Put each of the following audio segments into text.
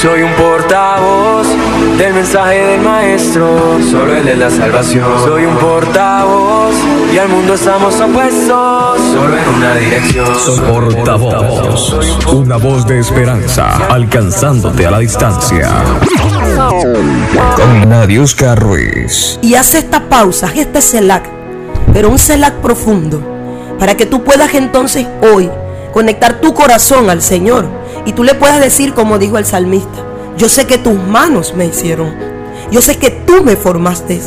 Soy un portavoz del mensaje del maestro, solo él es la salvación. Soy un portavoz y al mundo estamos opuestos, solo en una dirección. Soy portavoz, una voz de esperanza, alcanzándote a la distancia. Con Nadia Oscar Ruiz. Y hace esta pausa, haz este celac, pero un celac profundo, para que tú puedas entonces hoy conectar tu corazón al Señor y tú le puedas decir como dijo el salmista, yo sé que tus manos me hicieron, yo sé que tú me formaste,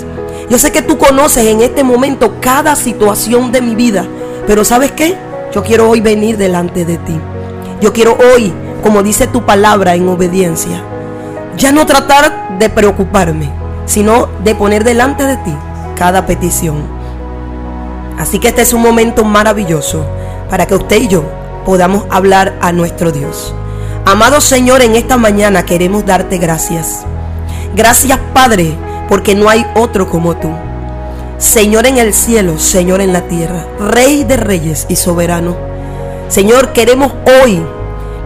yo sé que tú conoces en este momento cada situación de mi vida, pero ¿sabes qué? Yo quiero hoy venir delante de ti. Yo quiero hoy, como dice tu palabra, en obediencia, ya no tratar de preocuparme, sino de poner delante de ti cada petición. Así que este es un momento maravilloso para que usted y yo podamos hablar a nuestro Dios. Amado Señor, en esta mañana queremos darte gracias. Gracias Padre, porque no hay otro como tú. Señor en el cielo, Señor en la tierra, Rey de reyes y soberano. Señor, queremos hoy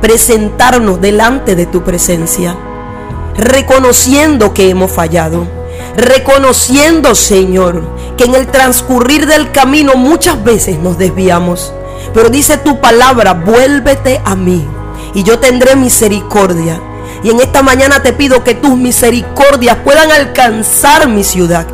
presentarnos delante de tu presencia, reconociendo que hemos fallado, reconociendo, Señor, que en el transcurrir del camino muchas veces nos desviamos. Pero dice tu palabra, vuélvete a mí y yo tendré misericordia. Y en esta mañana te pido que tus misericordias puedan alcanzar mi ciudad,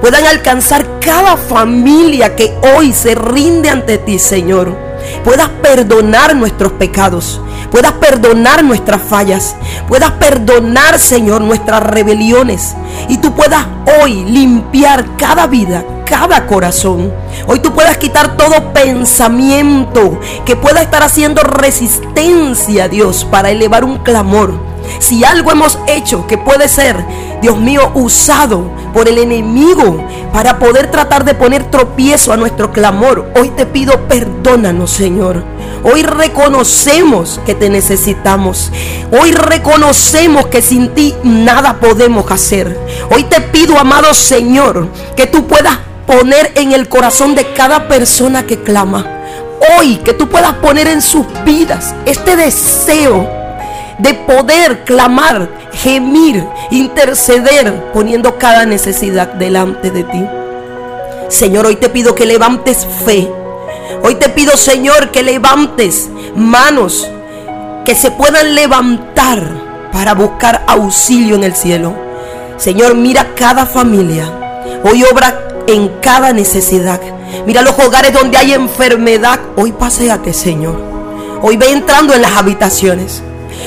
puedan alcanzar cada familia que hoy se rinde ante ti, Señor. Puedas perdonar nuestros pecados, puedas perdonar nuestras fallas, puedas perdonar, Señor, nuestras rebeliones. Y tú puedas hoy limpiar cada vida, cada corazón. Hoy tú puedas quitar todo pensamiento que pueda estar haciendo resistencia a Dios para elevar un clamor. Si algo hemos hecho que puede ser, Dios mío, usado por el enemigo para poder tratar de poner tropiezo a nuestro clamor, hoy te pido perdónanos, Señor. Hoy reconocemos que te necesitamos. Hoy reconocemos que sin ti nada podemos hacer. Hoy te pido, amado Señor, que tú puedas poner en el corazón de cada persona que clama. Hoy que tú puedas poner en sus vidas este deseo de poder clamar, gemir, interceder, poniendo cada necesidad delante de ti. Señor, hoy te pido que levantes fe. Hoy te pido, Señor, que levantes manos que se puedan levantar para buscar auxilio en el cielo. Señor, mira cada familia. Hoy obra en cada necesidad. Mira los hogares donde hay enfermedad. Hoy paséate, Señor. Hoy ve entrando en las habitaciones.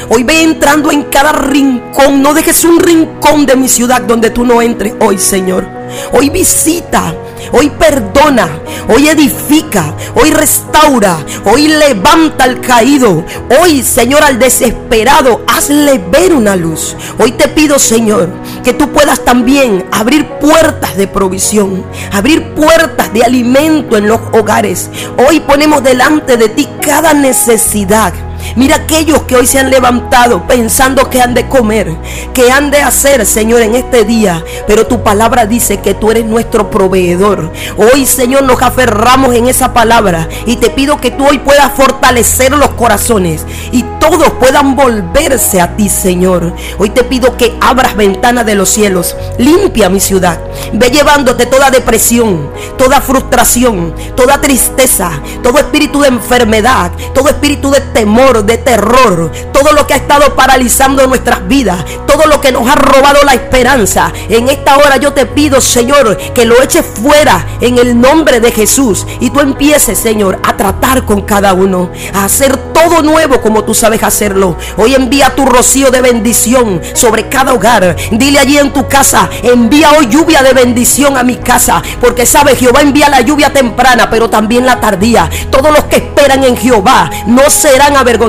Hoy ve entrando en cada rincón. No dejes un rincón de mi ciudad donde tú no entres hoy, Señor. Hoy visita hoy perdona, hoy edifica, hoy restaura, hoy levanta al caído, hoy Señor al desesperado, hazle ver una luz. Hoy te pido Señor que tú puedas también abrir puertas de provisión, abrir puertas de alimento en los hogares. Hoy ponemos delante de ti cada necesidad Mira aquellos que hoy se han levantado pensando que han de comer, que han de hacer, Señor, en este día. Pero tu palabra dice que tú eres nuestro proveedor. Hoy, Señor, nos aferramos en esa palabra y te pido que tú hoy puedas fortalecer los corazones y todos puedan volverse a ti, Señor. Hoy te pido que abras ventanas de los cielos, limpia mi ciudad. Ve llevándote toda depresión, toda frustración, toda tristeza, todo espíritu de enfermedad, todo espíritu de temor de terror, todo lo que ha estado paralizando nuestras vidas, todo lo que nos ha robado la esperanza. En esta hora yo te pido, Señor, que lo eches fuera en el nombre de Jesús y tú empieces, Señor, a tratar con cada uno, a hacer todo nuevo como tú sabes hacerlo. Hoy envía tu rocío de bendición sobre cada hogar. Dile allí en tu casa, envía hoy lluvia de bendición a mi casa, porque sabes, Jehová envía la lluvia temprana, pero también la tardía. Todos los que esperan en Jehová no serán avergonzados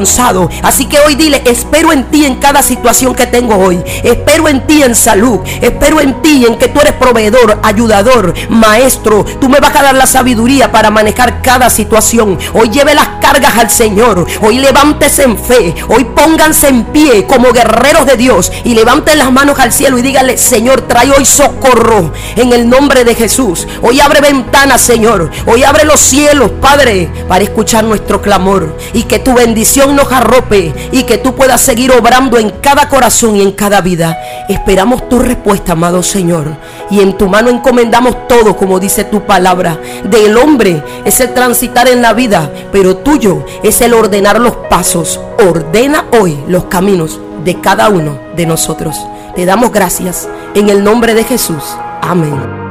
Así que hoy dile, espero en ti en cada situación que tengo hoy. Espero en ti en salud. Espero en ti en que tú eres proveedor, ayudador, maestro. Tú me vas a dar la sabiduría para manejar cada situación. Hoy lleve las cargas al Señor. Hoy levántese en fe. Hoy pónganse en pie como guerreros de Dios y levanten las manos al cielo y díganle, Señor, trae hoy socorro en el nombre de Jesús. Hoy abre ventanas, Señor. Hoy abre los cielos, Padre, para escuchar nuestro clamor y que tu bendición bendición nos arrope y que tú puedas seguir obrando en cada corazón y en cada vida. Esperamos tu respuesta, amado Señor. Y en tu mano encomendamos todo, como dice tu palabra. Del hombre es el transitar en la vida, pero tuyo es el ordenar los pasos. Ordena hoy los caminos de cada uno de nosotros. Te damos gracias en el nombre de Jesús. Amén.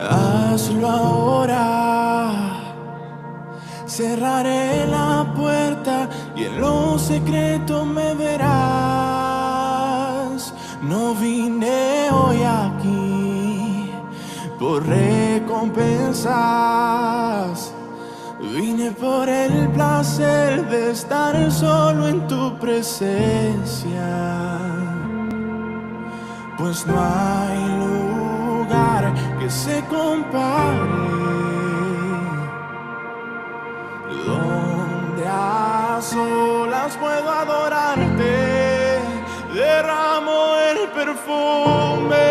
Hazlo ahora. Cerraré la puerta y en lo secreto me verás. No vine hoy aquí por recompensas. Vine por el placer de estar solo en tu presencia pues no hay lugar que se compare donde a solas puedo adorarte. Derramo el perfume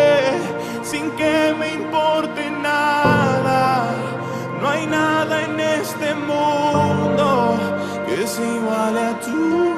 sin que me importe nada. No hay nada en este mundo que se iguale a tu